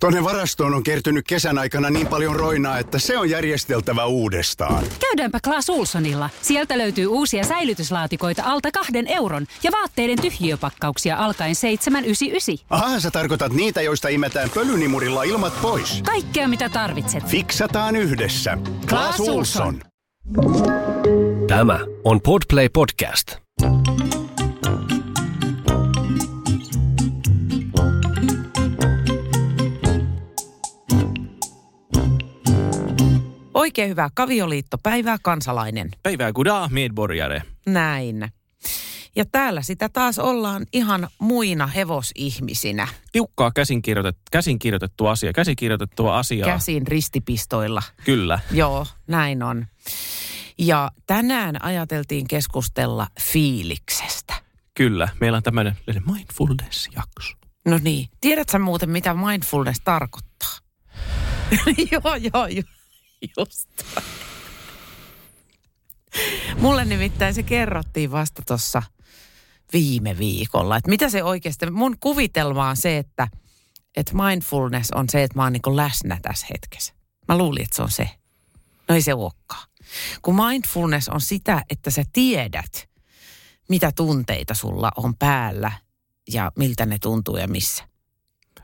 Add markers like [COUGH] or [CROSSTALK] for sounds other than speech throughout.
Tonne varastoon on kertynyt kesän aikana niin paljon roinaa, että se on järjesteltävä uudestaan. Käydäänpä Klaas Ulssonilla. Sieltä löytyy uusia säilytyslaatikoita alta kahden euron ja vaatteiden tyhjiöpakkauksia alkaen 799. Aha, sä tarkoitat niitä, joista imetään pölynimurilla ilmat pois. Kaikkea mitä tarvitset. Fiksataan yhdessä. Klaas Ulsson. Tämä on Podplay Podcast. Oikein hyvää kavioliittopäivää kansalainen. Päivää kudaa, medborgare. Näin. Ja täällä sitä taas ollaan ihan muina hevosihmisinä. Tiukkaa käsinkirjoitet, käsinkirjoitettu asia, käsikirjoitettua asiaa. Käsin ristipistoilla. Kyllä. Joo, näin on. Ja tänään ajateltiin keskustella fiiliksestä. Kyllä. Meillä on tämmöinen mindfulness-jakso. No niin. Tiedätkö muuten, mitä mindfulness tarkoittaa? [LAUGHS] joo, joo, joo. Just. Mulle nimittäin se kerrottiin vasta tuossa viime viikolla. Että mitä se oikeasti, mun kuvitelma on se, että, että mindfulness on se, että mä oon niin läsnä tässä hetkessä. Mä luulin, että se on se. No ei se olekaan. Kun mindfulness on sitä, että sä tiedät, mitä tunteita sulla on päällä ja miltä ne tuntuu ja missä.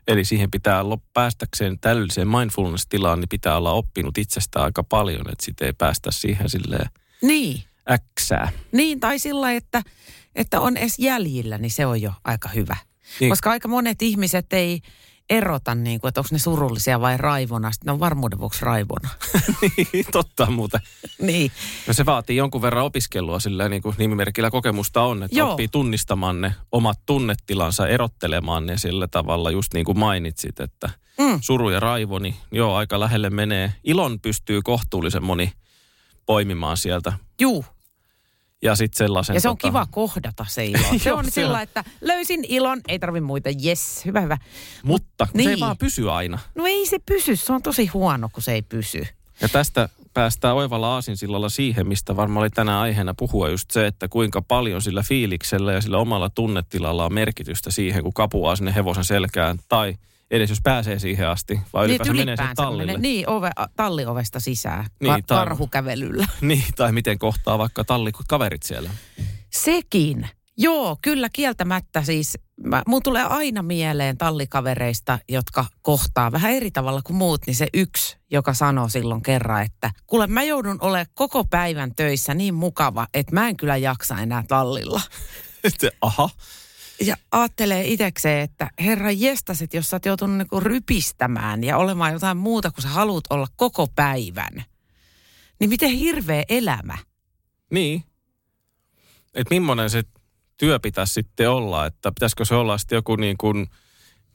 Eli siihen pitää olla, päästäkseen täydelliseen mindfulness-tilaan, niin pitää olla oppinut itsestään aika paljon, että sitten ei päästä siihen silleen niin. äksää. Niin, tai sillä että, että on edes jäljillä, niin se on jo aika hyvä. Niin. Koska aika monet ihmiset ei erota, niin kuin, että onko ne surullisia vai raivona. Sitten ne on varmuuden vuoksi raivona. [LAUGHS] niin, totta muuten. niin. No se vaatii jonkun verran opiskelua sillä niin kuin nimimerkillä kokemusta on, että Joo. oppii tunnistamaan ne omat tunnetilansa, erottelemaan ne sillä tavalla, just niin kuin mainitsit, että mm. suru ja raivo, niin joo, aika lähelle menee. Ilon pystyy kohtuullisen moni poimimaan sieltä. Juu. Ja sitten sellaisen... Ja se on tota... kiva kohdata se ilo. [LAUGHS] Se on sillä, että löysin ilon, ei tarvi muita, yes, hyvä, hyvä. Mutta niin. se ei niin. vaan pysy aina. No ei se pysy, se on tosi huono, kun se ei pysy. Ja tästä päästään oivalla aasinsillalla siihen, mistä varmaan oli tänään aiheena puhua just se, että kuinka paljon sillä fiiliksellä ja sillä omalla tunnetilalla on merkitystä siihen, kun kapuaa sinne hevosen selkään tai – edes jos pääsee siihen asti, vai niin, ylipäänsä menee sen tallille. Menee, niin, ove, talliovesta sisään, niin, ka- tai, karhukävelyllä. [LAUGHS] Niin, tai miten kohtaa vaikka tallikaverit siellä. Sekin. Joo, kyllä kieltämättä siis. Mä, mun tulee aina mieleen tallikavereista, jotka kohtaa vähän eri tavalla kuin muut, niin se yksi, joka sanoo silloin kerran, että kuule mä joudun olemaan koko päivän töissä niin mukava, että mä en kyllä jaksa enää tallilla. [LAUGHS] Aha ja ajattelee itsekseen, että herra jestaset, jos sä oot joutunut niinku rypistämään ja olemaan jotain muuta, kun sä haluat olla koko päivän, niin miten hirveä elämä. Niin. Että millainen se työ pitäisi sitten olla, että pitäisikö se olla sitten joku niin kuin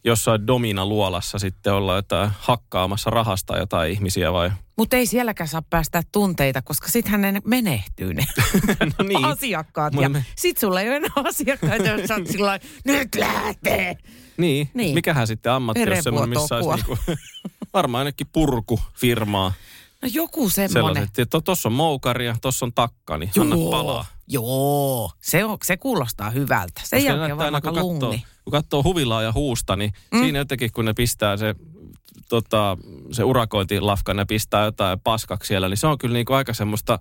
jossain domina luolassa sitten olla jotain hakkaamassa rahasta jotain ihmisiä vai – mutta ei sielläkään saa päästä tunteita, koska sittenhän ne menehtyy ne [LAUGHS] no niin. asiakkaat. Ja me... sit sulla ei ole enää asiakkaita, jos sä sillä nyt lähtee. Niin. niin. Mikähän sitten ammatti, jos semmoinen, missä olisi niinku, [LAUGHS] varmaan ainakin purkufirmaa. No joku semmoinen. tuossa on moukari ja tuossa on takka, niin Joo. anna palaa. Joo, se, on, se kuulostaa hyvältä. Sen Koska jälkeen vaan aika lungi. Kun katsoo huvilaa ja huusta, niin mm. siinä jotenkin kun ne pistää se tota, se urakointilafka, ne pistää jotain paskaksi siellä, niin se on kyllä niin kuin aika semmoista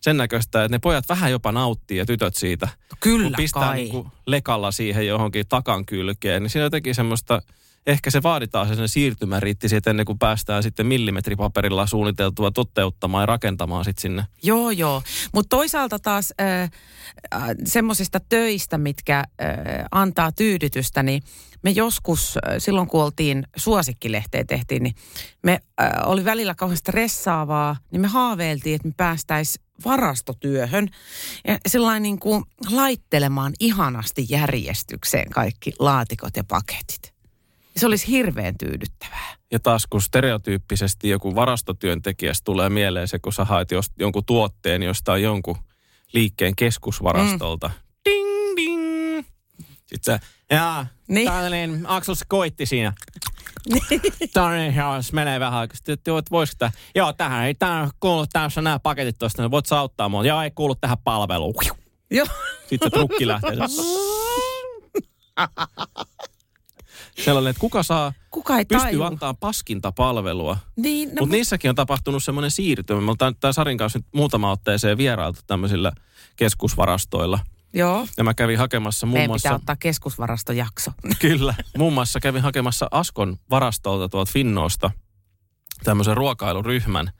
sen näköistä, että ne pojat vähän jopa nauttii ja tytöt siitä. Kyllä kun pistää kai. Niin kuin lekalla siihen johonkin takan kylkeen, niin siinä jotenkin semmoista, ehkä se vaaditaan sen siirtymäriitti siitä ennen kuin päästään sitten millimetripaperilla suunniteltua toteuttamaan ja rakentamaan sitten sinne. Joo, joo. Mutta toisaalta taas äh, äh, semmoisista töistä, mitkä äh, antaa tyydytystä, niin me joskus, äh, silloin kun oltiin suosikkilehteä tehtiin, niin me äh, oli välillä kauhean stressaavaa, niin me haaveiltiin, että me päästäisiin varastotyöhön ja sellainen niin kuin laittelemaan ihanasti järjestykseen kaikki laatikot ja paketit. Se olisi hirveän tyydyttävää. Ja taas kun stereotyyppisesti joku varastotyöntekijästä tulee mieleen se, kun sä haet jos, jonkun tuotteen jostain jonkun liikkeen keskusvarastolta. Mm. Ding, ding. Sitten sä Jaa, niin. tällainen Aksel koitti siinä. Tällainen, joo, se menee vähän aikaa. Sitten, että voisiko tämä, joo, tähän ei tämä kuulu täyssä nämä paketit tuosta, niin voit sä auttaa mua. Joo, ei kuulu tähän palveluun. Joo. Sitten se trukki lähtee. [LAUGHS] [LAUGHS] sellainen, että kuka saa, Kuka ei pystyy taju. antaa paskinta palvelua. Niin, no, Mutta mut- niissäkin on tapahtunut semmoinen siirtymä. Me ollaan tämän Sarin kanssa nyt muutama otteeseen vierailtu tämmöisillä keskusvarastoilla. Joo. Ja mä kävin hakemassa muun Meidän muassa... pitää ottaa keskusvarastojakso. [LAUGHS] Kyllä. Muun muassa kävin hakemassa Askon varastolta tuolta Finnoosta tämmöisen ruokailuryhmän.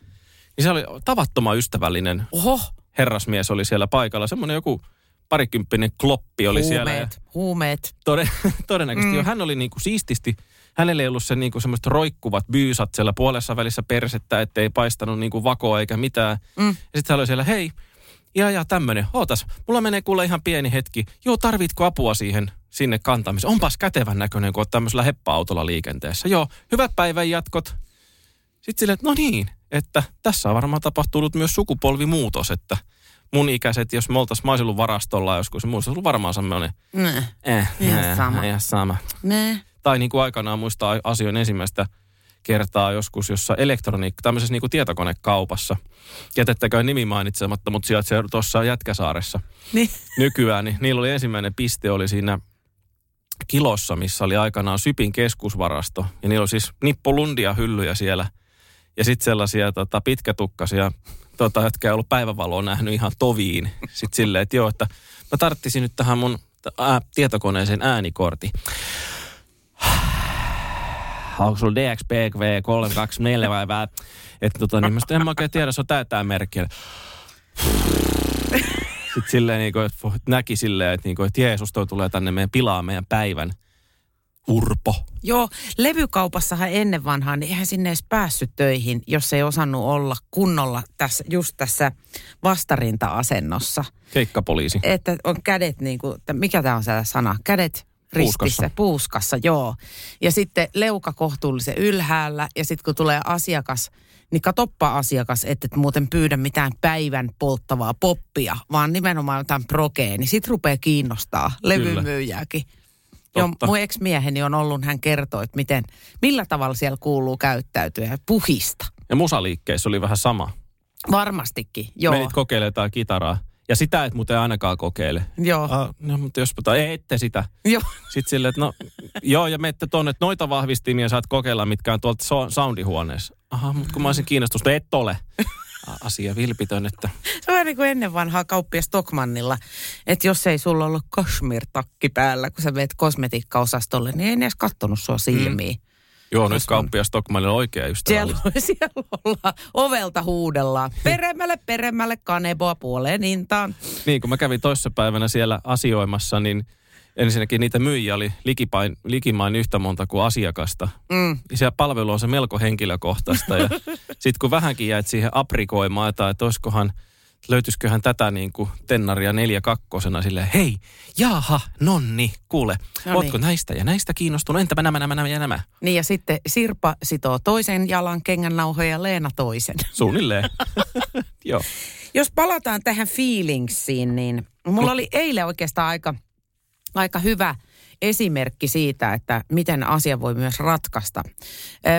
Niin se oli tavattoman ystävällinen Oho, herrasmies oli siellä paikalla. Semmoinen joku parikymppinen kloppi oli siellä. Ja huumeet, huumeet. toden, [LAUGHS] todennäköisesti mm. jo hän oli niinku siististi, hänellä ei ollut se niinku semmoiset roikkuvat byysat siellä puolessa välissä persettä, ettei paistanut niinku vakoa eikä mitään. Mm. Ja sitten hän oli siellä, hei, ja ja tämmönen, ootas, mulla menee kuule ihan pieni hetki. Joo, tarvitko apua siihen sinne kantamiseen? Onpas kätevän näköinen, kun oot tämmöisellä heppa-autolla liikenteessä. Joo, hyvät päivän jatkot. Sitten silleen, että no niin, että tässä on varmaan tapahtunut myös sukupolvimuutos, että mun ikäiset, jos me oltaisiin, mä olisin ollut varastolla joskus, mulla olisi ollut varmaan semmoinen, Nä. eh, Ihan eh, sama. Ihan sama. Nä. Tai niin kuin aikanaan muistaa asioin ensimmäistä kertaa joskus, jossa elektroniikka, tämmöisessä niin kuin tietokonekaupassa, jätettäköön nimi mainitsematta, mutta sijaitsee tuossa Jätkäsaaressa Niin. nykyään, niin niillä oli ensimmäinen piste oli siinä kilossa, missä oli aikanaan Sypin keskusvarasto. Ja niillä oli siis nippolundia hyllyjä siellä. Ja sitten sellaisia tota, pitkätukkasia, tota, jotka ei ollut päivävaloa nähnyt ihan toviin. Sitten silleen, että joo, että mä tarttisin nyt tähän mun ää, tietokoneeseen äänikortti. Onko sulla DXPV 324 vai vai? Että tota, niin mä sit en mä oikein tiedä, se on tää tää merkki. Sitten silleen, niin kuin, että näki silleen, että, niin kuin, että Jeesus toi tulee tänne meidän pilaa meidän päivän. Urpo. Joo, levykaupassahan ennen vanhaan, niin eihän sinne edes päässyt töihin, jos ei osannut olla kunnolla tässä, just tässä vastarinta-asennossa. Keikkapoliisi. Että on kädet niin kuin, mikä tämä on se sana? Kädet ristissä, Puuskassa. puuskassa, joo. Ja sitten leuka kohtuullisen ylhäällä ja sitten kun tulee asiakas, niin katoppa asiakas, että et muuten pyydä mitään päivän polttavaa poppia, vaan nimenomaan jotain prokea, niin sit rupeaa kiinnostaa levymyyjääkin. Joo, Totta. mun ex-mieheni on ollut, hän kertoi, että miten, millä tavalla siellä kuuluu käyttäytyä puhista. Ja musaliikkeessä oli vähän sama. Varmastikin, joo. Menit kokeilemaan jotain kitaraa. Ja sitä et muuten ainakaan kokeile. Joo, Ah, no, mutta jospa, tai ei, ette sitä. joo. Sitten silleen, että no, joo, ja menette tuonne, että noita vahvistimia saat kokeilla, mitkä on tuolta so- soundihuoneessa. Aha, mutta kun mä olisin kiinnostunut, et ole. Asia vilpitön, että Se on vähän niin kuin ennen vanhaa kauppia Stockmannilla, että jos ei sulla ollut kashmir-takki päällä, kun sä meet kosmetiikkaosastolle, niin ei ne edes kattonut sua silmiin. Mm. joo, nyt kauppia Stockmannilla on oikea Siellä, ystävällinen. [LAUGHS] siellä ollaan, ovelta huudellaan. Peremmälle, peremmälle, kaneboa puoleen intaan. Niin, kun mä kävin toissapäivänä siellä asioimassa, niin ensinnäkin niitä myyjiä oli likipain, likimain yhtä monta kuin asiakasta. Mm. Siellä palvelu on se melko henkilökohtaista. Ja [LAUGHS] sitten kun vähänkin jäit siihen aprikoimaan, että, että olisikohan, löytyisiköhän tätä niin kuin tennaria neljä kakkosena sille hei, jaha, nonni, kuule, No no niin. ootko näistä ja näistä kiinnostunut, entäpä nämä, nämä, nämä ja nämä? Niin ja sitten Sirpa sitoo toisen jalan kengännauhoja ja Leena toisen. [LAUGHS] Suunnilleen. [LAUGHS] Joo. Jos palataan tähän feelingsiin, niin mulla oli eilen oikeastaan aika, aika hyvä esimerkki siitä, että miten asia voi myös ratkaista.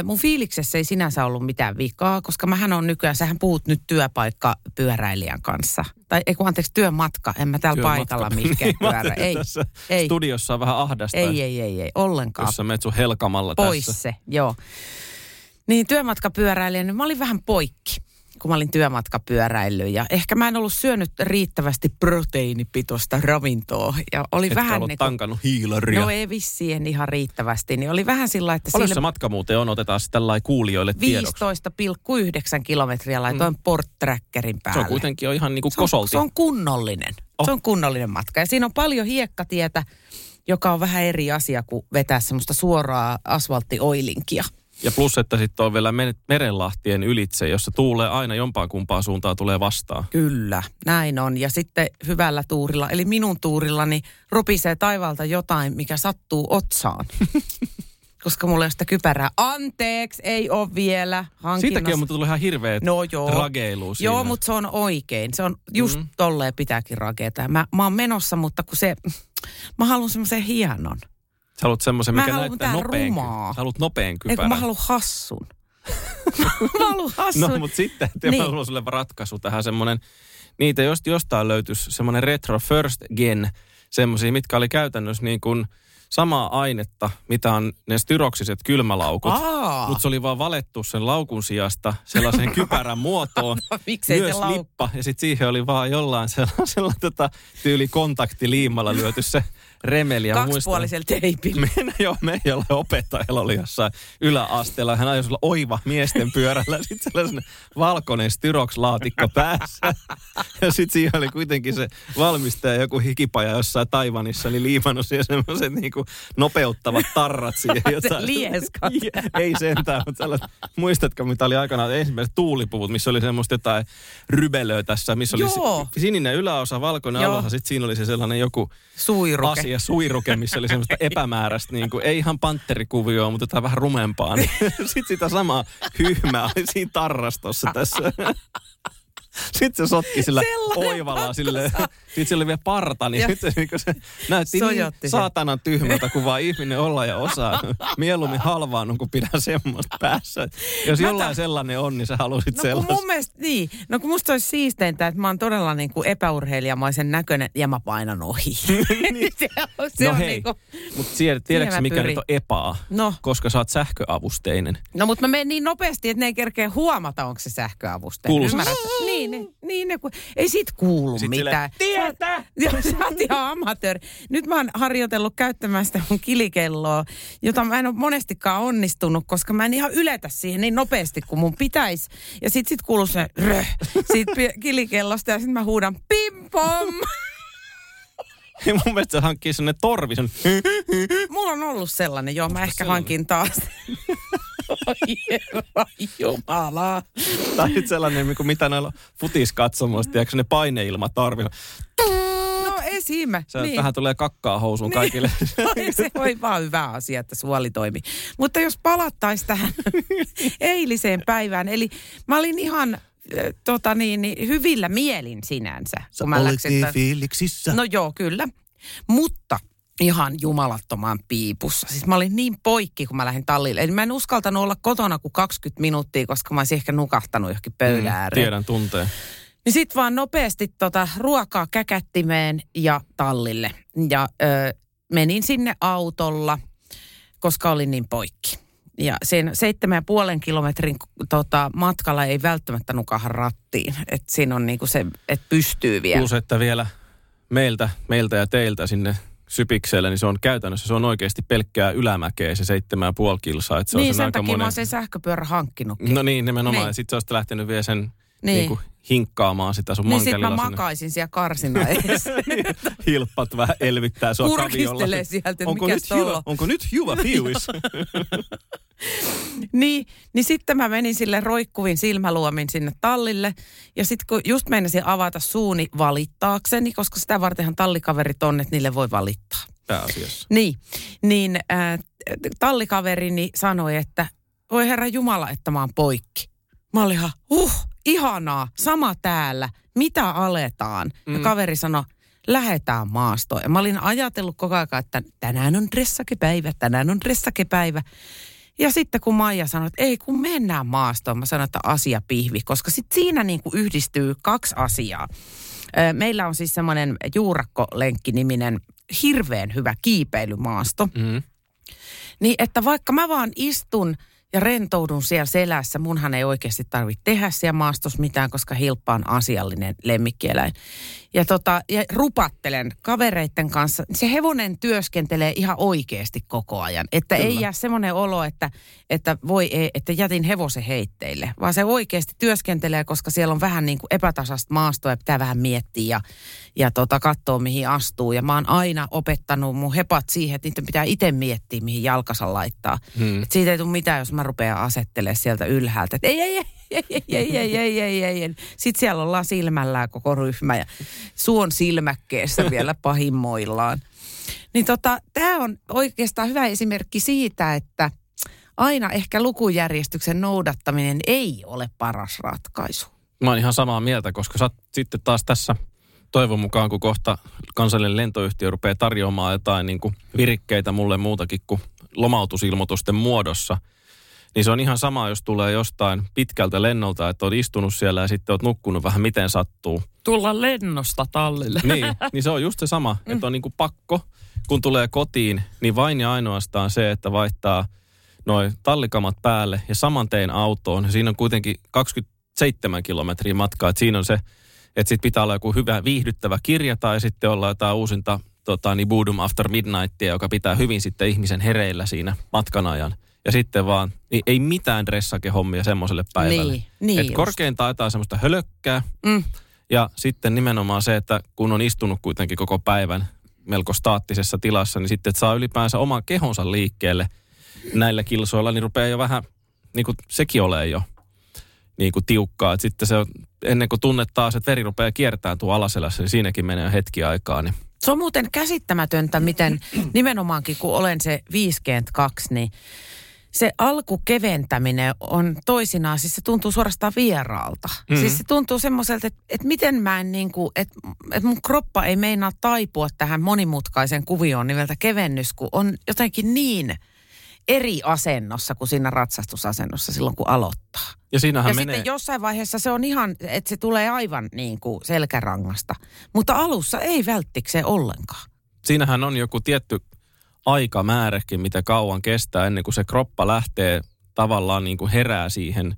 Mun fiiliksessä ei sinänsä ollut mitään vikaa, koska mähän on nykyään, sähän puhut nyt työpaikka pyöräilijän kanssa. Tai ei kun anteeksi, työmatka, en mä täällä Työmatka. paikalla mitkään Niin, [LAUGHS] pyörä. Ei, Tässä ei, studiossa on vähän ahdasta. ei, ei, ei, ei, ollenkaan Jos sä menet sun helkamalla pois tässä. se, joo. Niin työmatkapyöräilijä, niin mä olin vähän poikki, kun mä olin työmatkapyöräillyt. Ja ehkä mä en ollut syönyt riittävästi proteiinipitoista ravintoa. Ja oli Etkä vähän ollut niin kuin, tankannut hiilaria. no ei vissiin ihan riittävästi. Niin oli vähän sillä, että Paljon se matka muuten on, otetaan sitten tällainen kuulijoille tiedoksi. 15,9 kilometriä laitoin mm. Port-trackerin päälle. Se on kuitenkin jo ihan niin kuin se on, kosolti. se on kunnollinen. Oh. Se on kunnollinen matka. Ja siinä on paljon hiekkatietä, joka on vähän eri asia kuin vetää semmoista suoraa asfalttioilinkia. Ja plus, että sitten on vielä merenlahtien ylitse, jossa tuulee aina jompaan kumpaan suuntaan tulee vastaan. Kyllä, näin on. Ja sitten hyvällä tuurilla, eli minun tuurillani, ropisee taivaalta jotain, mikä sattuu otsaan. [LAUGHS] Koska mulla ei ole sitä kypärää. Anteeksi, ei ole vielä hankinnassa. Siitäkin on mutta tullut ihan hirveä No joo. rageilu siinä. Joo, mutta se on oikein. Se on just mm. tolleen pitääkin rakentaa. Mä, mä oon menossa, mutta kun se, mä haluan semmoisen hienon. Sä haluat semmoisen, mikä haluan näyttää nopean. rumaa. Sä haluat nopean kypärän. kun mä haluan hassun. [LAUGHS] mä haluan hassun. No, mutta sitten että Niin. mä haluan sulle ratkaisu tähän semmoinen, niitä jos jostain löytyisi semmoinen retro first gen, semmoisia, mitkä oli käytännössä niin kuin samaa ainetta, mitä on ne styroksiset kylmälaukut. Mutta se oli vaan valettu sen laukun sijasta sellaisen [LAUGHS] kypärän muotoon. No, miksei myös se lippa. Ja sitten siihen oli vaan jollain [LAUGHS] sellaisella tota, tyyli kontaktiliimalla lyöty se remeli. Ja muistan- Kaksipuolisella teipillä. [LAUGHS] Meidän jo meidän opettajalla oli jossain yläasteella. Hän ajoi sulla oiva miesten pyörällä. [LAUGHS] Sitten sellainen valkoinen styrokslaatikko päässä. [LAUGHS] Ja sitten siihen oli kuitenkin se valmistaja, joku hikipaja jossain Taivanissa, niin liimannut siihen semmoiset niinku nopeuttavat tarrat siihen. Jotain. lieskat. Ei sentään, mutta sellaiset, muistatko, mitä oli aikanaan ensimmäiset tuulipuvut, missä oli semmoista jotain rybelöä tässä, missä oli Joo. si- sininen yläosa, valkoinen Joo. alaosa, sitten siinä oli se sellainen joku Suiruke. Asia, suiruke, missä oli semmoista epämääräistä, niin kuin, ei ihan pantterikuvioa, mutta jotain vähän rumempaa. Niin, [LAUGHS] sitten sitä samaa hyhmää oli siinä tarrastossa tässä. Sitten se sotki sillä Sellainen oivalla sille. Sitten se oli vielä parta, niin Ja- sitten se, niin se näytti Sojotti niin saatanan tyhmältä, kun vaan ihminen olla ja osaa. Mieluummin halvaannut, kun pidä semmoista päässä. Jos Mä jollain ta- sellainen on, niin sä halusit No sellaista. mun mielestä, niin. No kun musta olisi siisteintä, että mä oon todella niin kuin epäurheilijamaisen näköinen ja mä painan ohi. [LAUGHS] se on, se no on hei, niin kuin, mutta tiedätkö mä mikä pyrin. nyt on epaa? No. Koska sä oot sähköavusteinen. no mutta mä menen niin nopeasti, että ne ei kerkeä huomata, onko se sähköavuste. Kuuluu se- Ymmärrät? Niin, ne, niin ne, kun, ei sit kuulu Sit mitään. Tietä! [LAUGHS] Joo, sä oot ihan amatööri. Nyt mä oon harjoitellut käyttämään sitä mun kilikelloa, jota mä en ole monestikaan onnistunut, koska mä en ihan yletä siihen niin nopeasti kuin mun pitäisi. Ja sit sit kuuluu se röh siitä pi- [LAUGHS] kilikellosta ja sit mä huudan pim pom. [LAUGHS] Ja mun mielestä se hankkii sellainen torvi, sen Mulla on ollut sellainen, joo, mä ehkä sellainen? hankin taas. Oi herra Jumala. Tai nyt sellainen, niin mitä noilla futiskatsomoista, tiedätkö ne paineilmatarvi. No esim. Se niin. tähän tulee kakkaa housuun kaikille. [LAUGHS] Niin. se voi vaan hyvä asia, että suoli toimii. Mutta jos palattaisiin tähän [LAUGHS] eiliseen päivään, eli mä olin ihan tota niin, niin, hyvillä mielin sinänsä. kun mä läksin tän- fiiliksissä. No joo, kyllä. Mutta ihan jumalattoman piipussa. Siis mä olin niin poikki, kun mä lähdin tallille. Eli mä en uskaltanut olla kotona kuin 20 minuuttia, koska mä olisin ehkä nukahtanut johonkin pöydän ääreen. Mm, Tiedän tunteen. Niin sit vaan nopeasti tota ruokaa käkättimeen ja tallille. Ja ö, menin sinne autolla, koska olin niin poikki. Ja sen seitsemän ja puolen kilometrin tota, matkalla ei välttämättä nukaha rattiin. Että siinä on niinku se, että pystyy vielä. Plus, että vielä meiltä, meiltä ja teiltä sinne Sypikselle, niin se on käytännössä, se on oikeasti pelkkää ylämäkeä se seitsemän ja puoli kilsaa. Että se on niin, sen sen aika takia mä monen... oon sen sähköpyörä hankkinutkin. No niin, nimenomaan. Niin. Sitten sä olisit lähtenyt vielä sen niin. Niin kuin hinkkaamaan sitä sun niin sit mä sinne. makaisin siellä karsina edessä. [LAUGHS] Hilppat vähän elvyttää sua Kurkistelee sieltä, että onko nyt, hyvä, on? onko nyt hyvä fiilis? [LAUGHS] Niin, niin sitten mä menin sille roikkuvin silmäluomin sinne tallille. Ja sitten kun just meinasin avata suuni valittaakseni, koska sitä vartenhan tallikaverit on, että niille voi valittaa. Pääasiassa. Niin, niin äh, tallikaverini sanoi, että voi herra Jumala, että mä oon poikki. Mä olin ihan, huh, ihanaa, sama täällä, mitä aletaan? Mm. Ja kaveri sanoi, lähetään maastoon. Ja mä olin ajatellut koko ajan, että tänään on dressakepäivä, tänään on dressakepäivä. Ja sitten kun Maija sanoi, että ei kun mennään maastoon, mä sanoin, että asia pihvi, koska sitten siinä niin kuin yhdistyy kaksi asiaa. Meillä on siis semmoinen juurakkolenkki-niminen hirveän hyvä kiipeilymaasto. Mm. Niin että vaikka mä vaan istun ja rentoudun siellä selässä, munhan ei oikeasti tarvitse tehdä siellä maastossa mitään, koska hilppa on asiallinen lemmikkieläin. Ja, tota, ja rupattelen kavereiden kanssa. Se hevonen työskentelee ihan oikeasti koko ajan. Että Kyllä. ei jää semmoinen olo, että, että voi ei, että jätin hevosen heitteille. Vaan se oikeasti työskentelee, koska siellä on vähän niin kuin epätasasta maastoa ja pitää vähän miettiä ja, ja tota, katsoo mihin astuu. Ja mä oon aina opettanut mun hepat siihen, että niiden pitää itse miettiä mihin jalkansa laittaa. Hmm. Et siitä ei tule mitään, jos mä rupean asettelemaan sieltä ylhäältä, Et ei, ei, ei. Ei, ei, ei, ei, ei, ei, ei. Sitten siellä ollaan silmällään koko ryhmä ja suon silmäkkeessä vielä pahimmoillaan. Niin tota, tämä on oikeastaan hyvä esimerkki siitä, että aina ehkä lukujärjestyksen noudattaminen ei ole paras ratkaisu. Mä oon ihan samaa mieltä, koska sä sitten taas tässä toivon mukaan, kun kohta kansallinen lentoyhtiö rupeaa tarjoamaan jotain niin kuin virikkeitä mulle muutakin kuin lomautusilmoitusten muodossa, Niin se on ihan sama, jos tulee jostain pitkältä lennolta, että oot istunut siellä ja sitten oot nukkunut vähän miten sattuu. Tulla lennosta tallille. Niin, niin se on just se sama, Mm. että on niinku pakko, kun tulee kotiin, niin vain ja ainoastaan se, että vaihtaa noin tallikamat päälle ja saman tein autoon. Siinä on kuitenkin 27 kilometriä matkaa, että siinä on se, että sit pitää olla joku hyvä viihdyttävä kirja tai sitten olla jotain uusinta tota, niin Boodum After Midnightia, joka pitää hyvin sitten ihmisen hereillä siinä matkan ajan. Ja sitten vaan, niin ei mitään dressakehommia semmoiselle päivälle. Niin, niin Et just. korkeintaan jotain semmoista hölökkää. Mm. Ja sitten nimenomaan se, että kun on istunut kuitenkin koko päivän melko staattisessa tilassa, niin sitten että saa ylipäänsä oman kehonsa liikkeelle näillä kilsoilla, niin rupeaa jo vähän, niin kuin sekin ole jo niin kuin tiukkaa. Et sitten se on, ennen kuin tunnet taas, että veri rupeaa kiertämään tuo alaselässä, niin siinäkin menee hetki aikaa. Niin Se on muuten käsittämätöntä, miten nimenomaankin kun olen se 52, niin se alkukeventäminen on toisinaan, siis se tuntuu suorastaan vieraalta. Mhm. Mm. Siis se tuntuu semmoiselta, että, että miten mä en niin kuin, että, että mun kroppa ei meinaa taipua tähän monimutkaisen kuvioon nimeltä kevennys, kun on jotenkin niin eri asennossa kuin siinä ratsastusasennossa silloin, kun aloittaa. ja siinähän Ja menee... sitten jossain vaiheessa se on ihan, että se tulee aivan niin kuin selkärangasta. Mutta alussa ei välttikseen ollenkaan. siinähän on joku tietty aikamääräkin, mitä kauan kestää ennen kuin se kroppa lähtee tavallaan niin kuin herää siihen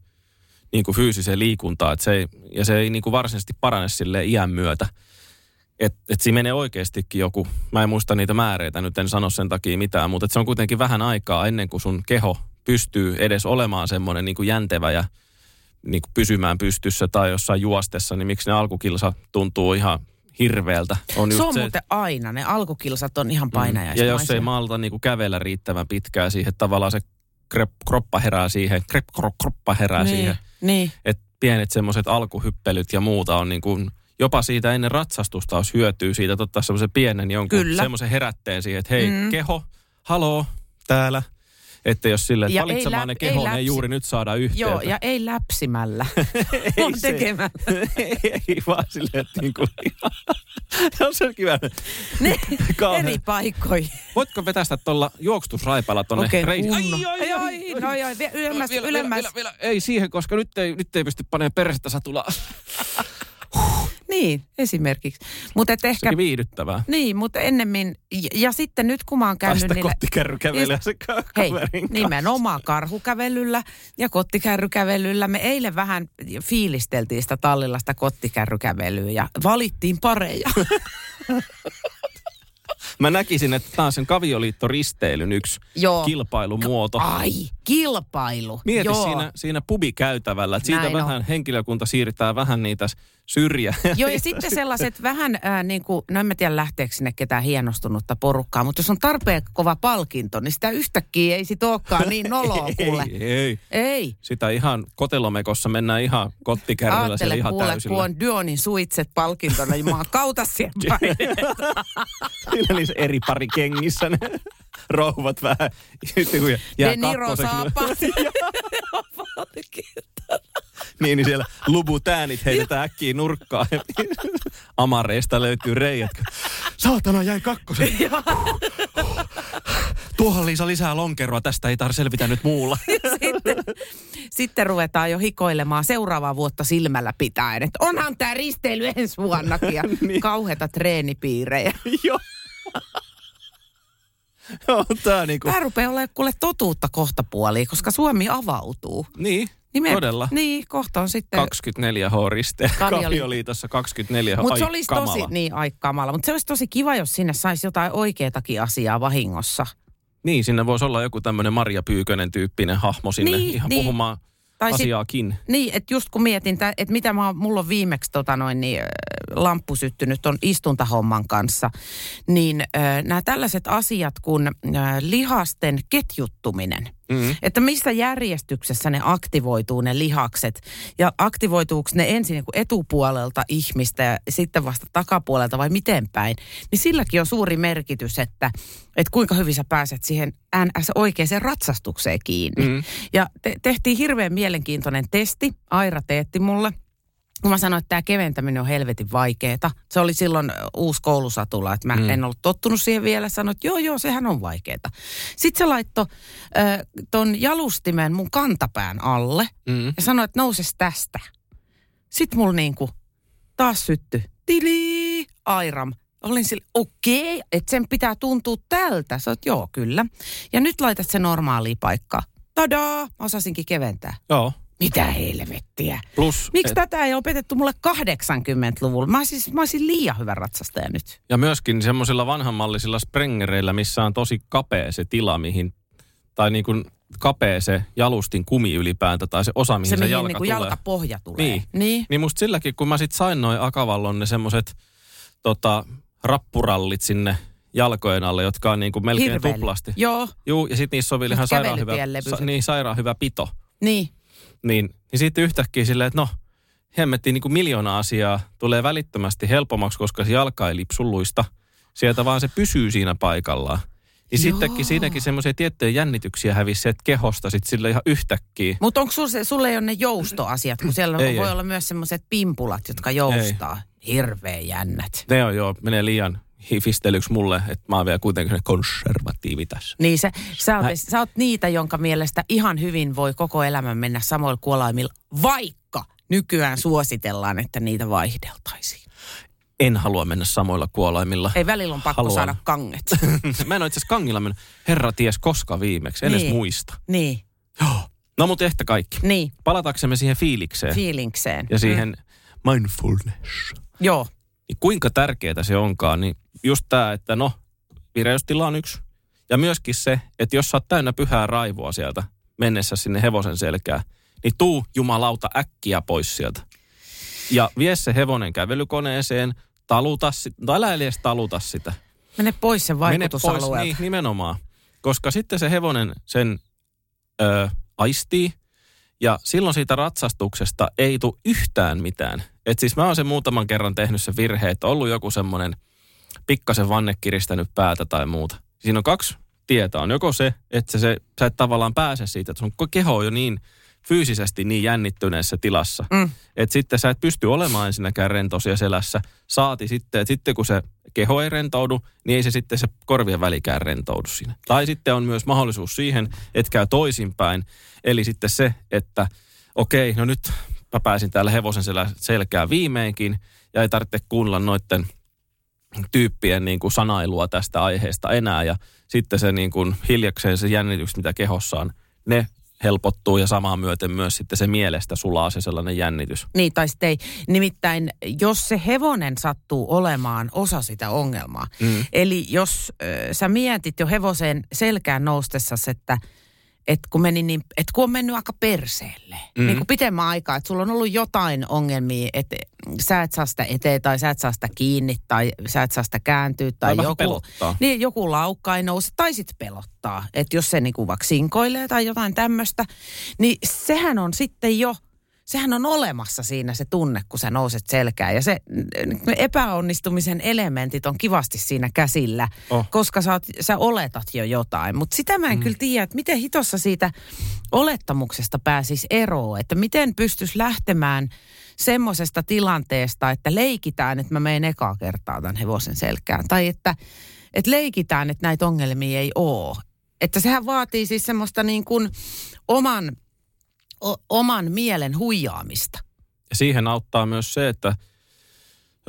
niin kuin fyysiseen liikuntaan. Et se ei, ja se ei niin kuin varsinaisesti parane sille iän myötä. Et, et siinä menee oikeastikin joku, mä en muista niitä määreitä, nyt en sano sen takia mitään, mutta et se on kuitenkin vähän aikaa ennen kuin sun keho pystyy edes olemaan semmoinen niin kuin jäntevä ja niin kuin pysymään pystyssä tai jossain juostessa, niin miksi ne alkukilsa tuntuu ihan hirveältä. On se on muuten aina, ne alkukilsat on ihan painajaismaisia. Mm. ja jos ei malta niin kuin kävellä riittävän pitkään siihen, että tavallaan se krep, kroppa herää siihen, krep, kro, kroppa herää niin, siihen. Niin, Että pienet semmoiset alkuhyppelyt ja muuta on niin kuin, jopa siitä ennen ratsastusta olisi hyötyä siitä, että ottaa semmoisen pienen jonkun Kyllä. semmoisen herätteen siihen, että hei, Mm. keho, haloo, täällä. Että jos sille, että ei valitsemaan läp- ne ei kehoon, ei, läpsi- juuri nyt saada yhteyttä. joo, ja ei läpsimällä, [LAUGHS] Ei se- tekemällä. [LAUGHS] ei vaan silleen, että niin kuin, [LAUGHS] on se kiva. Ne eri paikkoihin. Voitko vetästä tuolla juoksutusraipalla tonne Oikein reisiin? kunnon. Ai, ai, no, ai, vie- ylemmäs, vielä, ylemmäs. Vielä, vielä, vielä. Ei siihen, koska nyt ei, nyt ei pysty panemaan persettä satulaa. Niin, esimerkiksi. Mutta et ehkä, Sekin viihdyttävää. niin, mutta ennemmin, ja, ja sitten nyt kun mä oon käynyt Päästä niillä... kottikärry kävelee Just- se Hei, kanssa. nimenomaan karhukävelyllä ja kottikärrykävelyllä. Me eilen vähän fiilisteltiin sitä Tallillasta kottikärrykävelyä ja valittiin pareja. [LAUGHS] Mä näkisin, että tämä on sen kavioliittoristeilyn yksi Joo. kilpailumuoto. Ai, kilpailu. Mieti Joo. siinä, siinä pubikäytävällä, että siitä Näin on. vähän henkilökunta siirtää vähän niitä syrjä. [LAUGHS] Joo, ja [LAUGHS] sitten sellaiset vähän, äh, niin kuin, no en mä tiedä lähteekö sinne ketään hienostunutta porukkaa, mutta jos on tarpeen kova palkinto, niin sitä yhtäkkiä ei sit olekaan niin [LAUGHS] noloa kuule. ei, ei. Ei. Sitä ihan kotelomekossa mennään ihan kottikärryllä siellä Aattele ihan kuule, täysillä. kun on Dyonin suitset palkintona, niin mä oon kauta. Siinä niissä eri pari kengissä ne rouvat vähän. Jää De Niro kakkoseksi, saapaa. [LAUGHS] niin, niin siellä lubut äänit heitetään äkkiä nurkkaan. [LAUGHS] Amareista löytyy reijät. Saatana, jäi kakkosen. [LAUGHS] Tuohon Liisa lisää lonkeroa, tästä ei tarvitse selvitä nyt muulla. sitten, sitten ruvetaan jo hikoilemaan seuraavaa vuotta silmällä pitäen. Että onhan tämä risteily ensi vuonnakin ja Niin. kauheita treenipiirejä. Joo. Joo, tää niinku... Rupeaa olemaan kuule totuutta kohta puoliin, koska Suomi avautuu. Niin, me- todella. Niin, kohta on sitten... 24H riste. Kavioli- Kavioliitossa 24H. Mutta se olisi kamala. tosi, niin ai kamala, mutta se olisi tosi kiva, jos sinne saisi jotain oikeatakin asiaa vahingossa. Niin, sinne voisi olla joku tämmöinen Marja Pyykönen tyyppinen hahmo sinne Niin, ihan niin. puhumaan Tai sit- asiaakin. Niin, että just kun mietin, tä- että mitä mä, mulla on viimeksi tota noin, niin, lamppu syttynyt on istuntahomman kanssa, niin nämä tällaiset asiat kuin lihasten ketjuttuminen, Mm. että missä järjestyksessä ne aktivoituu ne lihakset ja aktivoituuko ne ensin niin etupuolelta ihmistä ja sitten vasta takapuolelta vai miten päin, niin silläkin on suuri merkitys, että, että kuinka hyvin sä pääset siihen NS oikeaan ratsastukseen kiinni. Mm. Ja te- tehtiin hirveän mielenkiintoinen testi. Aira teetti mulle. Kun mä sanoin, että tämä keventäminen on helvetin vaikeeta. Se oli silloin uusi koulusatula, että mä mm. en ollut tottunut siihen vielä. Sanoin, että joo, joo, sehän on vaikeeta. Sitten se laittoi äh, ton jalustimen mun kantapään alle mm. ja sanoi, että nouses tästä. Sitten mulla niinku taas sytty. Tili, airam. Olin sille, okei, okay, että sen pitää tuntua tältä. Sä oot, joo, kyllä. Ja nyt laitat se normaaliin paikkaan. Tadaa, mä osasinkin keventää. Joo. Mitä helvettiä? Plus, Miksi et- tätä ei opetettu mulle 80-luvulla? Mä, siis, mä olisin liian hyvä ratsastaja nyt. Ja myöskin semmoisilla vanhanmallisilla sprengereillä, missä on tosi kapea se tila, mihin, tai niin kuin kapea se jalustin kumi ylipäätä, tai se osa, mihin Se, se, mihin jalka niin tulee. jalkapohja tulee. Niin. niin. Niin musta silläkin, kun mä sit sain noin Akavallon ne semmoset tota, rappurallit sinne jalkojen alle, jotka on niin kuin melkein Hirveellä. tuplasti. Joo, Juu, ja sitten niissä on vielä ihan sairaan hyvä, sa, niin, sairaan hyvä pito. niin. Niin, niin sitten yhtäkkiä silleen, että no, hemmettiin niin kuin miljoona asiaa tulee välittömästi helpommaksi, koska se jalka ei lipsulluista. Sieltä vaan se pysyy siinä paikallaan. Niin Joo. sittenkin siinäkin semmoisia tiettyjä jännityksiä hävisi sieltä kehosta sitten sille ihan yhtäkkiä. Mutta onko sulle, sulle ei ole ne joustoasiat, kun siellä Ei, voi ei. olla myös semmoiset pimpulat, jotka joustaa. Hirveä jännät. Ne on jo, menee liian hifistelyksi mulle, että mä oon vielä kuitenkin se konservatiivi tässä. Niin se, sä, oot, Mä- sä oot niitä, jonka mielestä ihan hyvin voi koko elämän mennä samoilla kuolaimilla, vaikka nykyään suositellaan, että niitä vaihdeltaisiin. En halua mennä samoilla kuolaimilla. Ei välillä on pakko Haluan. saada kanget. [LAUGHS] mä en ole itse kangilla mennyt. Herra ties koska viimeksi, en Niin. edes muista. niin, Joo. No mutta ehkä kaikki. niin, Palataksemme siihen fiilikseen fiilinkseen. ja siihen mindfulness. Joo, Niin kuinka tärkeää se onkaan, niin just tämä, että no, vireystila on yksi. Ja myöskin se, että jos sä oot täynnä pyhää raivoa sieltä mennessä sinne hevosen selkään, niin tuu jumalauta äkkiä pois sieltä. Ja vie se hevonen kävelykoneeseen, taluta sitä, tai älä edes taluta sitä. mene pois sen Mene pois, vaikutusalueelta. niin, nimenomaan. Koska sitten se hevonen sen ö, aistii, ja silloin siitä ratsastuksesta ei tule yhtään mitään. Et siis mä oon sen muutaman kerran tehnyt se virhe, että on ollut joku semmoinen pikkasen vanne kiristänyt päätä tai muuta. Siinä on kaksi tietä. On joko se, että se, se, sä et tavallaan pääse siitä, että sun keho on jo niin fyysisesti niin jännittyneessä tilassa. Mm. Että sitten sä et pysty olemaan ensinnäkään rento siellä selässä. Saati sitten, että sitten kun se keho ei rentoudu, niin ei se sitten se korvien välikään rentoudu siinä. Tai sitten on myös mahdollisuus siihen, että käy toisinpäin. Eli sitten se, että okei, no nyt mä pääsin täällä hevosen selä, selkään viimeinkin ja ei tarvitse kuunnella noitten tyyppien niin kuin sanailua tästä aiheesta enää. Ja sitten se niin kuin hiljakseen se jännitykset, mitä kehossa on, ne helpottuu ja samaan myöten myös sitten se mielestä sulaa se sellainen jännitys. Niin, tai sitten ei. Nimittäin, jos se hevonen sattuu olemaan osa sitä ongelmaa. Mm. Eli jos äh, sä mietit jo hevosen selkään noustessas, että et kun, meni niin, et kun on mennyt aika perseelle, Mm. niin kuin pitemmän aikaa, että sulla on ollut jotain ongelmia, että sä et saa sitä eteen tai sä et saa sitä kiinni tai sä et saa sitä kääntyä tai, Tai joku, pelottaa. niin, joku laukka ei nouse tai sitten pelottaa. Että jos se niinku vaikka sinkoilee tai jotain tämmöistä, niin sehän on sitten jo, sehän on olemassa siinä se tunne, kun sä nouset selkään. Ja se epäonnistumisen elementit on kivasti siinä käsillä, Oh. koska sä, oot, sä oletat jo jotain. Mutta sitä mä en mm. kyllä tiedä, että miten hitossa siitä olettamuksesta pääsisi eroon. Että miten pystyisi lähtemään semmoisesta tilanteesta, että leikitään, että mä menen ekaa kertaa tämän hevosen selkään. Tai että, että leikitään, että näitä ongelmia ei ole. Että sehän vaatii siis semmoista niin kuin oman, o, oman mielen huijaamista. Ja siihen auttaa myös se, että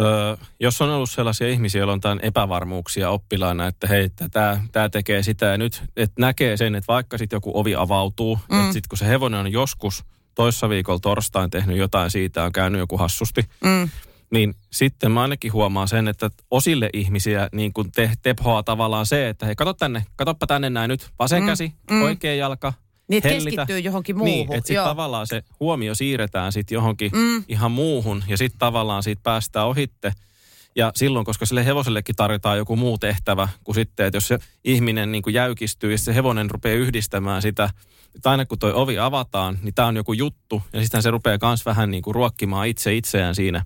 ö, jos on ollut sellaisia ihmisiä, joilla on jotain epävarmuuksia oppilaina, että hei, tämä, tämä tekee sitä ja nyt, että näkee sen, että vaikka sitten joku ovi avautuu, mm. että sitten kun se hevonen on joskus toissa viikolla torstain tehnyt jotain siitä, on käynyt joku hassusti, Mm. niin sitten mä ainakin huomaan sen, että osille ihmisiä niin kuin te, tephoaa tavallaan se, että hei, kato tänne, katoppa tänne näin nyt, vasen Mm, käsi, mm. oikea jalka, Niin, että hellitä. keskittyy johonkin muuhun. Niin, että sitten tavallaan se huomio siirretään sitten johonkin Mm. ihan muuhun ja sitten tavallaan siitä päästään ohitte. Ja silloin, koska sille hevosellekin tarjotaan joku muu tehtävä kuin sitten, että jos se ihminen niin kuin jäykistyy ja se hevonen rupeaa yhdistämään sitä, että aina kun toi ovi avataan, niin tämä on joku juttu. Ja sitten se rupeaa myös vähän niin kuin ruokkimaan itse itseään siinä.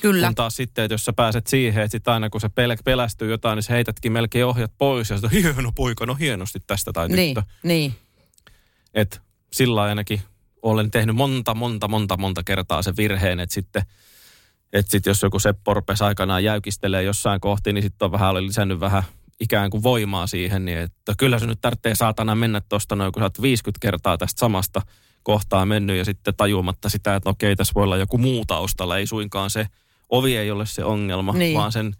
Kyllä. Kun taas sitten, että jos sä pääset siihen, että sitten aina kun se pel- pelästyy jotain, niin sä heitätkin melkein ohjat pois. Ja sitten hieno poika, no hienosti tästä tai tyttö. Niin, niin. Että sillä ainakin olen tehnyt monta, monta, monta, monta kertaa sen virheen, että sitten että sit jos joku Seppo rupesi aikanaan jäykistelee jossain kohti, niin sitten on vähän oli lisännyt vähän ikään kuin voimaa siihen, niin että kyllä se nyt tarvitsee saatana mennä tuosta noin, kun sä oot 50 kertaa tästä samasta kohtaa mennyt ja sitten tajuamatta sitä, että okei, tässä voi olla joku muu taustalla, ei suinkaan se, ovi ei ole se ongelma, Niin. vaan sen,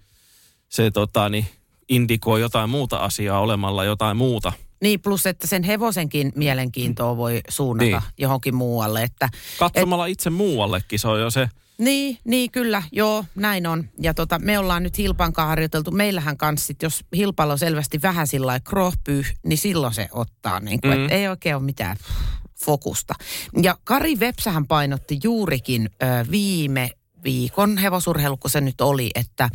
se tota, niin, indikoi jotain muuta asiaa olemalla jotain muuta. Niin, plus että sen hevosenkin mielenkiintoa voi suunnata Niin. johonkin muualle. Että, Katsomalla itse muuallekin, se on jo se, niin, niin, kyllä, joo, näin on. Ja tota, me ollaan nyt Hilpan kanssa harjoiteltu. Meillähän kanssa, sit, jos Hilpalla on selvästi vähän sillä lailla krohpyy, niin silloin se ottaa. Niin kuin, Mm. mm. ei oikein ole mitään fokusta. Ja Kari Vepsähän painotti juurikin ö, viime viikon hevosurheilu, kun se nyt oli, että,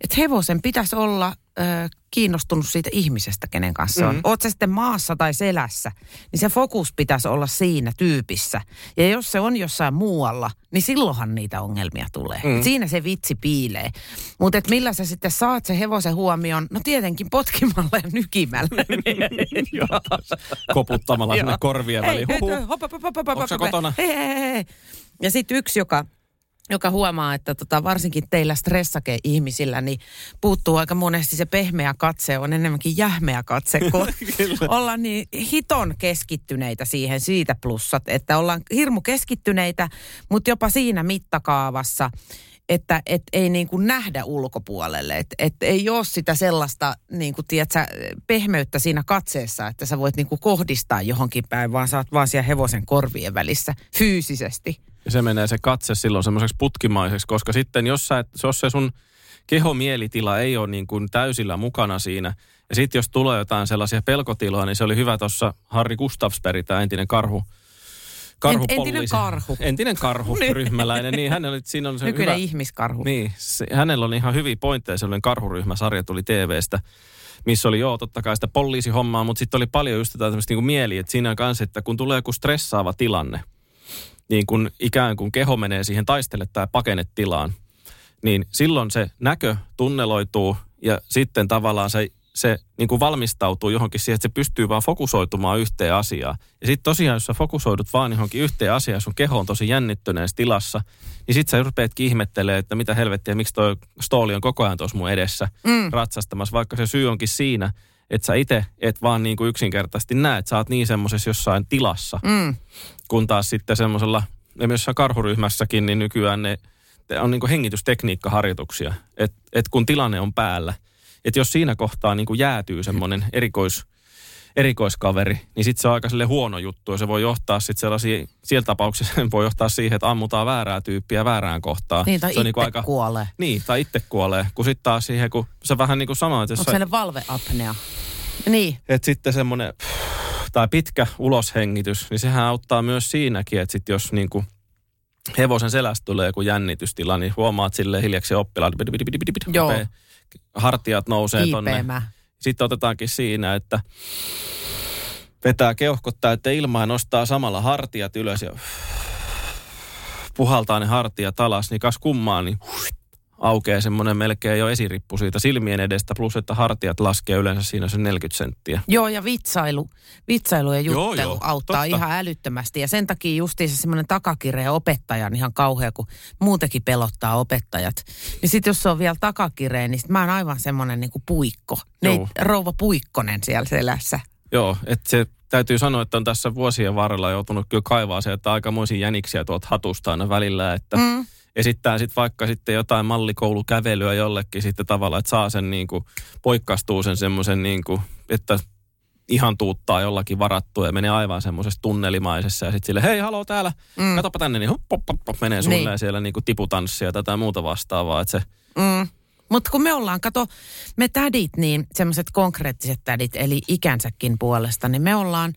että hevosen pitäisi olla ö, kiinnostunut siitä ihmisestä, kenen kanssa on. Mm. Oot se sitten maassa tai selässä, niin se fokus pitäisi olla siinä tyypissä. Ja jos se on jossain muualla, niin silloinhan niitä ongelmia tulee. Mm. Mm. Siinä se vitsi piilee. Mutta millä sä sitten saat se hevosen huomioon? No tietenkin potkimalla ja nykimällä. [LAUGHS] Joo, koputtamalla sinne korvien väliin. Onko kotona? Hei, hei, hei, hei. Ja sitten yksi, joka, joka huomaa, että tota, varsinkin teillä stressake-ihmisillä, niin puuttuu aika monesti se pehmeä katse, on enemmänkin jähmeä katse, [LAUGHS] kun ollaan niin hiton keskittyneitä siihen siitä plussat, että ollaan hirmu keskittyneitä, mutta jopa siinä mittakaavassa, että et ei niin kuin nähdä ulkopuolelle. Että et ei ole sitä sellaista niin kuin, tiedätkö, pehmeyttä siinä katseessa, että sä voit niin kuin kohdistaa johonkin päin, vaan sä oot vaan siellä hevosen korvien välissä fyysisesti. Se menee se katse silloin semmoiseksi putkimaiseksi, koska sitten jos, sä et, jos se sun kehomielitila ei ole niin kuin täysillä mukana siinä, ja sitten jos tulee jotain sellaisia pelkotiloja, niin se oli hyvä tuossa Harri Gustafsberg, tämä entinen karhu, karhu entinen karhu. Entinen karhu, ryhmäläinen, niin hänellä oli, siinä on se Nykyinen hyvä, ihmiskarhu. niin, se, hänellä on ihan hyviä pointteja, sellainen karhuryhmäsarja tuli TVstä, missä oli joo totta kai sitä poliisihommaa, mutta sitten oli paljon just tätä tämmöistä niin mieli, että siinä on kanssa, että kun tulee joku stressaava tilanne, niin kun ikään kuin keho menee siihen taistele tai pakenetilaan, niin silloin se näkö tunneloituu ja sitten tavallaan se, se niin kuin valmistautuu johonkin siihen, että se pystyy vaan fokusoitumaan yhteen asiaan. Ja sitten tosiaan, jos sä fokusoidut vaan johonkin yhteen asiaan, sun keho on tosi jännittyneessä tilassa, niin sitten sä rupeatkin ihmettelee, että mitä helvettiä, miksi toi stooli on koko ajan tuossa mun edessä mm. ratsastamassa, vaikka se syy onkin siinä, että sä itse et vaan niin kuin yksinkertaisesti näe, että sä oot niin semmoisessa jossain tilassa, Mm. kun taas sitten semmoisella, esimerkiksi karhuryhmässäkin, niin nykyään ne on niin kuin hengitystekniikkaharjoituksia, että et kun tilanne on päällä, että jos siinä kohtaa niin kuin jäätyy semmoinen erikois, erikoiskaveri, niin sitten se on aika sille huono juttu ja se voi johtaa sitten sellaisia, siellä tapauksessa se [LAUGHS] voi johtaa siihen, että ammutaan väärää tyyppiä väärään kohtaan. Niin, tai se on niinku kuolee. Niin, tai itse kuolee, kun sitten taas siihen, kun se vähän niin kuin jos Onko se valveapnea? Niin. että sitten semmoinen, tai pitkä uloshengitys, niin sehän auttaa myös siinäkin, että sitten jos niinku hevosen selästä tulee joku jännitystila, niin huomaat sille hiljaksi oppilaan, Joo. rupeaa- hartiat nousee tonne. Sitten otetaankin siinä, että vetää keuhkot täyteen ilmaa ja nostaa samalla hartiat ylös ja puhaltaa ne hartiat alas, niin kas kummaa, niin aukeaa semmoinen melkein jo esirippu siitä silmien edestä, plus että hartiat laskee yleensä siinä se 40 senttiä. Joo, ja vitsailu, vitsailu ja Joo, juttelu joo, auttaa totta. ihan älyttömästi. Ja sen takia justiinsa semmoinen takakireä opettaja on ihan kauhea, kun muutenkin pelottaa opettajat. Niin sitten jos se on vielä takakireä, niin sit mä oon aivan semmoinen niinku puikko. Joo. Neit, rouva puikkonen siellä selässä. Joo, että se täytyy sanoa, että on tässä vuosien varrella joutunut kyllä kaivaa se, että aikamoisia jäniksiä tuolta hatusta aina välillä, että Mm. Esittää sitten vaikka sitten jotain mallikoulukävelyä jollekin sitten tavallaan, että saa sen niin kuin, poikkastuu sen semmoisen niin kuin, että ihan tuuttaa jollakin varattua ja menee aivan semmoisessa tunnelimaisessa ja sitten sille, hei haloo täällä, mm. katsopa tänne, niin hop, hop, hop, hop, menee suunnilleen Niin. siellä niin kuin tiputanssia ja tätä muuta vastaavaa, että se, Mm. Mutta kun me ollaan, kato, me tädit, niin semmoiset konkreettiset tädit, eli ikänsäkin puolesta, niin me ollaan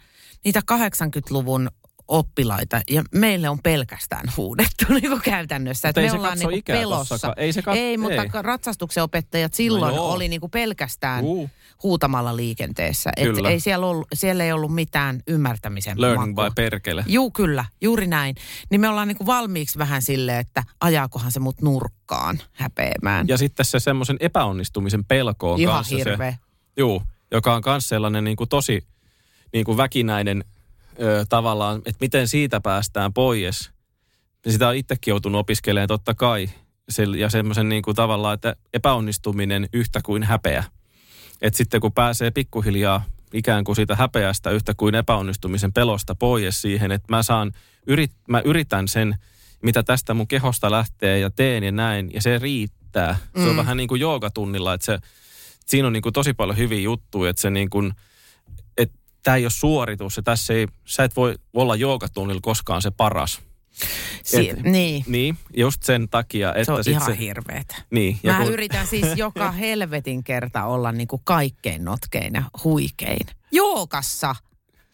niitä 80-luvun oppilaita ja meille on pelkästään huudettu [LAUGHS] niin kuin käytännössä. Mutta Et ei me se ollaan niin pelossa. Ei se kat- ei, mutta ei. ratsastuksen opettajat silloin No joo. oli niin kuin pelkästään Uu. huutamalla liikenteessä. Et Kyllä. ei siellä, ollut, siellä ei ollut mitään ymmärtämisen learning makua. by perkele. Juu, kyllä, juuri näin. Niin me ollaan niin kuin valmiiksi vähän silleen, että ajaakohan se mut nurkkaan häpeämään. Ja sitten se semmoisen epäonnistumisen pelko on Ihan kanssa hirveä. se, juu, joka on myös sellainen niin kuin tosi niin kuin väkinäinen ö, tavallaan, että miten siitä päästään pois. Ja sitä on itsekin joutunut opiskelemaan totta kai. Se, ja semmoisen niin kuin tavallaan, että epäonnistuminen yhtä kuin häpeä. Että sitten kun pääsee pikkuhiljaa ikään kuin siitä häpeästä yhtä kuin epäonnistumisen pelosta pois siihen, että mä saan, yrit, mä yritän sen, mitä tästä mun kehosta lähtee ja teen ja näin, ja se riittää. Se on Mm. vähän niin kuin joogatunnilla, että se, siinä on niin kuin tosi paljon hyviä juttuja, että se niin kuin, tämä ei ole suoritus, ja tässä ei, sä et voi olla joogatunnilla koskaan se paras. Si- Et- niin, Niin, just sen takia, että se on sit ihan se, hirveetä. niin, ja Mä kun- yritän siis [LAUGHS] joka helvetin kerta olla niinku kaikkein notkein ja huikein. Jookassa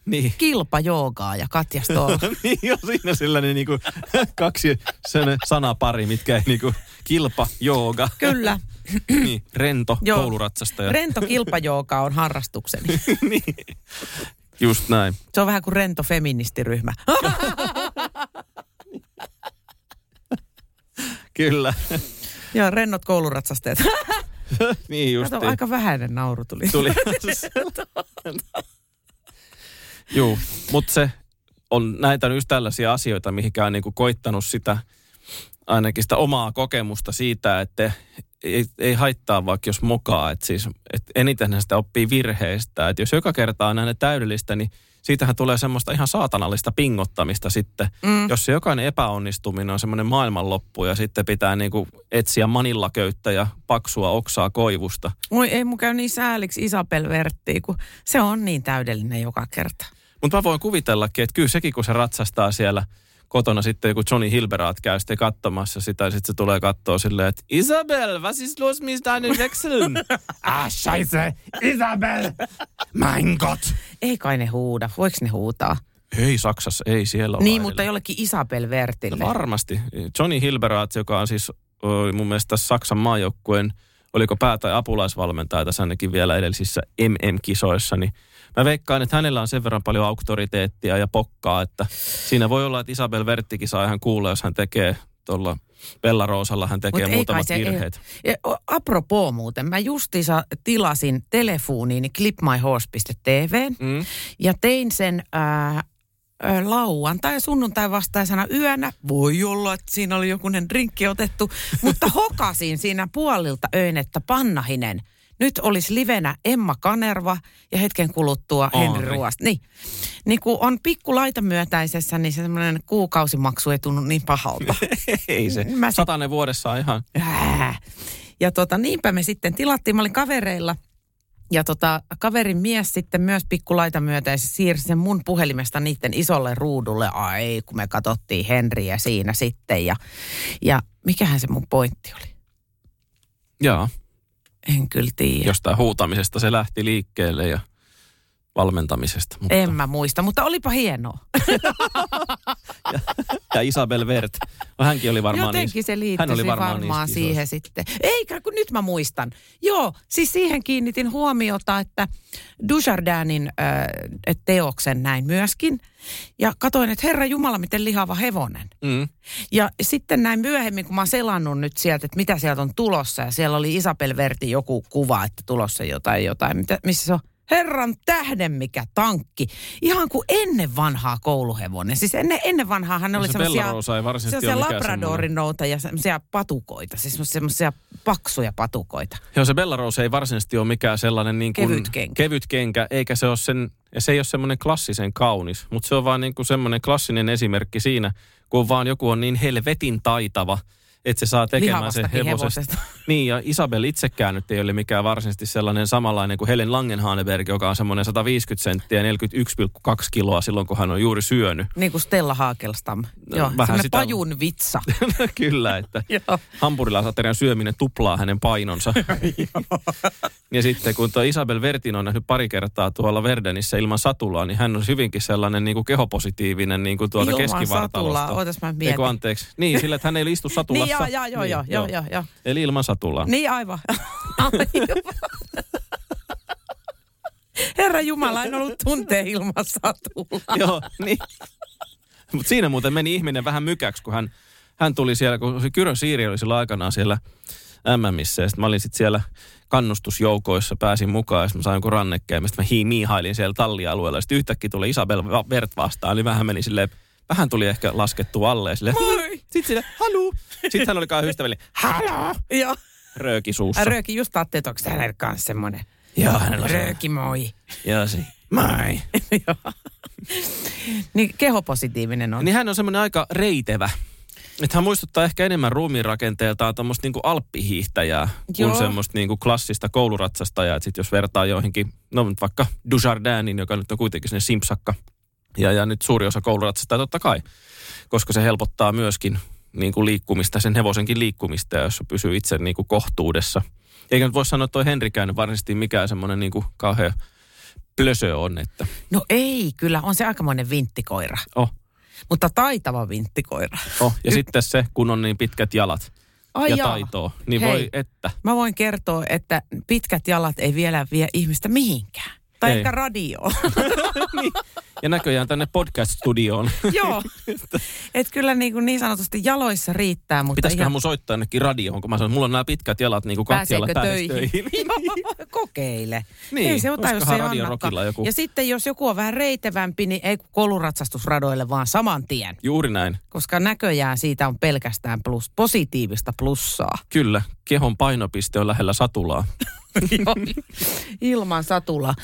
niin. kilpa joogaa ja Katja Stoll. [LAUGHS] niin on siinä sellainen niin kuin, [LAUGHS] kaksi sanapari, mitkä ei niin kuin, kilpa, jooga, Kyllä. [LAUGHS] niin, rento, Joo. kouluratsastaja. Rento kilpajooga on harrastukseni. niin. Just näin. Se on vähän kuin rento feministiryhmä. Kyllä. Joo, rennot kouluratsastajat. niin just. Kato, aika vähäinen nauru tuli. Tuli. Juu, mutta se on näitä on just tällaisia asioita, mihinkä on niinku koittanut sitä ainakin sitä omaa kokemusta siitä, että ei, ei haittaa vaikka jos mokaa. Että siis, et eniten sitä oppii virheistä. Että jos joka kerta on näin täydellistä, niin siitähän tulee semmoista ihan saatanallista pingottamista sitten. Mm. Jos se jokainen epäonnistuminen on semmoinen maailmanloppu ja sitten pitää niinku etsiä manillaköyttä ja paksua oksaa koivusta. Oi, ei mun käy niin sääliksi Isabel Verttiin, kun se on niin täydellinen joka kerta. Mutta mä voin kuvitellakin, että kyllä sekin, kun se ratsastaa siellä kotona sitten joku Johnny Hilberaat käy sitten katsomassa sitä, ja sitten se tulee katsoa silleen, että Isabel, was ist los mit deinen Wechseln? [LAUGHS] ah, scheiße, Isabel, mein Gott. Ei kai ne huuda. Voiko ne huutaa? Ei Saksassa, ei siellä ole Niin, mutta jollekin Isabel Vertille. Varmasti. Johnny Hilberaat, joka on siis mun mielestä Saksan maajoukkueen, oliko pää- tai apulaisvalmentaja tässä ainakin vielä edellisissä MM-kisoissa, niin mä veikkaan, että hänellä on sen verran paljon auktoriteettia ja pokkaa, että siinä voi olla, että Isabel Verttikin saa ihan kuulla, jos hän tekee tuolla Bella Roosalla hän tekee Mut ei muutamat se- virheet. Ja, o- apropos muuten, mä justiinsa tilasin telefoniini clipmyhorse.tv Mm. ja tein sen ää, ää, lauantai ja sunnuntai vastaisena yönä. Voi olla, että siinä oli jokunen drinkki otettu, mutta [LAUGHS] hokasin siinä puolilta öin, että Pannahinen. Nyt olisi livenä Emma Kanerva ja hetken kuluttua Henri Henri. Ruost. Niin, niin kun on pikku myötäisessä, niin se semmoinen kuukausimaksu ei tunnu niin pahalta. [LAUGHS] Ei se. Mä sit- Satanen vuodessa on ihan... Ää. Ja tota, niinpä me sitten tilattiin, mä olin kavereilla. Ja tota, kaverin mies sitten myös pikkulaita myötä se siirsi sen mun puhelimesta niiden isolle ruudulle. Ai, kun me katsottiin Henriä siinä sitten. Ja, ja mikähän se mun pointti oli? Jaa, En kyllä tiedä. jostain huutamisesta se lähti liikkeelle ja valmentamisesta. Mutta, En mä muista, mutta olipa hienoa. [LAUGHS] Ja Isabel Vert. No, hänkin oli varmaan Jotenkin niissä- se liittyisi hän oli varmaan, varmaan siihen sitten. Eikä, kun nyt mä muistan. Joo, siis siihen kiinnitin huomiota, että Dujardinin äh, teoksen näin myöskin. Ja katoin, että herra Jumala, miten lihava hevonen. Mm. Ja sitten näin myöhemmin, kun mä oon selannut nyt sieltä, että mitä sieltä on tulossa. Ja siellä oli Isabel Verti joku kuva, että tulossa jotain, jotain. Mitä, missä se on? Herran tähden mikä tankki. Ihan kuin ennen vanhaa kouluhevonen. Siis ennen, ennen vanhaa hän oli se semmoisia... Mikään Labradorin nouta ja semmoisia patukoita, siis semmoisia paksuja patukoita. Joo, se Bellarose ei varsinaisesti ole mikään sellainen niin kuin Kevyt kenkä. kevyt kenkä, eikä se ole sen, se ei ole semmoinen klassisen kaunis, mutta se on vaan niin kuin semmoinen klassinen esimerkki siinä, kun vaan joku on niin helvetin taitava, että se saa tekemään sen hevosesta. [LAUGHS] Niin, ja Isabel itsekään nyt ei ole mikään varsinaisesti sellainen samanlainen kuin Helen Langenhaneberg, joka on semmoinen 150 senttiä ja 41,2 kiloa silloin, kun hän on juuri syönyt. Niin kuin Stella Haakelstam. No, Joo, vähän sitä- pajun vitsa. [LAUGHS] Kyllä, että [LAUGHS] hampurilaisaterian syöminen tuplaa hänen painonsa. ja sitten kun tuo Isabel Vertin on nähnyt pari kertaa tuolla Verdenissä ilman satulaa, niin hän on hyvinkin sellainen niin kuin kehopositiivinen niin kuin tuolta Ilman keskivartalosta. satulaa, ootas mä mietin. anteeksi? Niin, sillä että hän ei istu Niin, satulassa. joo, joo, joo, joo, joo, joo, joo. Eli ilman satulaa. Niin aivan. [LAUGHS] Aivan. Herra Jumala, en ollut tuntee ilman satulaa. Joo, niin. Mutta siinä muuten meni ihminen vähän mykäksi, kun hän, hän tuli siellä, kun se Kyrön Siiri oli silloin aikanaan siellä MMissä. Ja sitten mä olin sitten siellä kannustusjoukoissa, pääsin mukaan ja sitten mä sain jonkun rannekkeen. Sitten mä hii, miihailin siellä tallialueella. Sitten yhtäkkiä tuli Isabel Vert vastaan, niin vähän meni silleen, vähän tuli ehkä laskettu alle. Silleen, Moi! [LAUGHS] Sitten sille, halu. Sitten hän oli kai ystävällinen, halo. Joo. Rööki suussa. Rööki just ajattelin, että onko hänellä kanssa semmoinen. Joo, hänellä on Rööki moi. Joo, se. Mai. [LAUGHS] Joo. niin kehopositiivinen on. Niin hän on semmoinen aika reitevä. Että hän muistuttaa ehkä enemmän ruumiin rakenteeltaan tuommoista niinku alppihiihtäjää kuin Joo. semmoista niinku klassista kouluratsastajaa. Et sit jos vertaa joihinkin, no nyt vaikka Dujardinin, joka nyt on kuitenkin sinne simpsakka. Ja, ja nyt suuri osa kouluratsastajia totta kai, koska se helpottaa myöskin niin kuin liikkumista, sen hevosenkin liikkumista, jos se pysyy itse niin kuin kohtuudessa. Eikä nyt voi sanoa, että toi Henrikään varsinaisesti mikään semmoinen niin kuin kauhean plösö on, että No ei, kyllä on se aikamoinen vinttikoira. oh, Mutta taitava vinttikoira. oh. Ja sitten se, kun on niin pitkät jalat Ai ja jaa. taitoa, niin Hei. voi että. Mä voin kertoa, että pitkät jalat ei vielä vie ihmistä mihinkään. Tai Ei. ehkä radioon. [LAUGHS] Ja näköjään tänne podcast-studioon. [LAUGHS] Joo. että kyllä niin, kuin niin sanotusti jaloissa riittää, mutta Pitäisiköhän mun soittaa jonnekin radioon, kun mä sanon, että mulla on nämä pitkät jalat niin kuin kattialla töihin? töihin. [LAUGHS] Joo, kokeile. Niin, ei se ota, jos ei joku- Ja sitten jos joku on vähän reitevämpi, niin ei kouluratsastusradoille, vaan saman tien. Juuri näin. Koska näköjään siitä on pelkästään plus, positiivista plussaa. Kyllä, kehon painopiste on lähellä satulaa. Joo, ilman satula.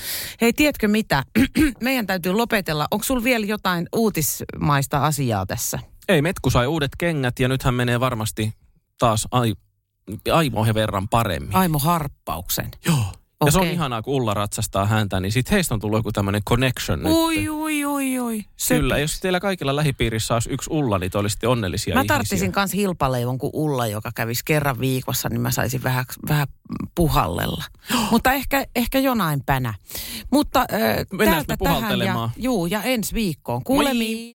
Hei, tiedätkö mitä? [CLEARS THROAT] Meidän täytyy lopetella. Onko sulla vielä jotain uutismaista asiaa tässä? Ei, Metku sai uudet kengät ja nythän menee varmasti taas ai, aimoihin verran paremmin. Aimo Harppauksen. Joo. Ja se on ihanaa, kun Ulla ratsastaa häntä, niin sit heistä on tullut joku tämmöinen connection nyt. Oi, oi, oi, oi. Kyllä, jos teillä kaikilla lähipiirissä olisi yksi Ulla, niin te olisitte onnellisia Mä tarttisin kans hilpaleivon kuin Ulla, joka kävisi kerran viikossa, niin mä saisin vähän, vähän puhallella. [GASPS] Mutta ehkä, ehkä jonain pänä. Mutta äh, Mennäänkö me täältä tähän ja, juu, ja ensi viikkoon. Kuulemiin.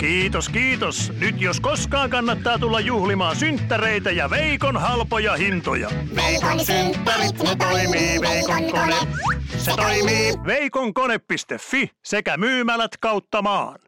Kiitos, kiitos. Nyt jos koskaan kannattaa tulla juhlimaan synttäreitä ja Veikon halpoja hintoja. Veikon synttärit, ne toimii, Veikon kone. Se toimii veikonkone.fi sekä myymälät kautta maan.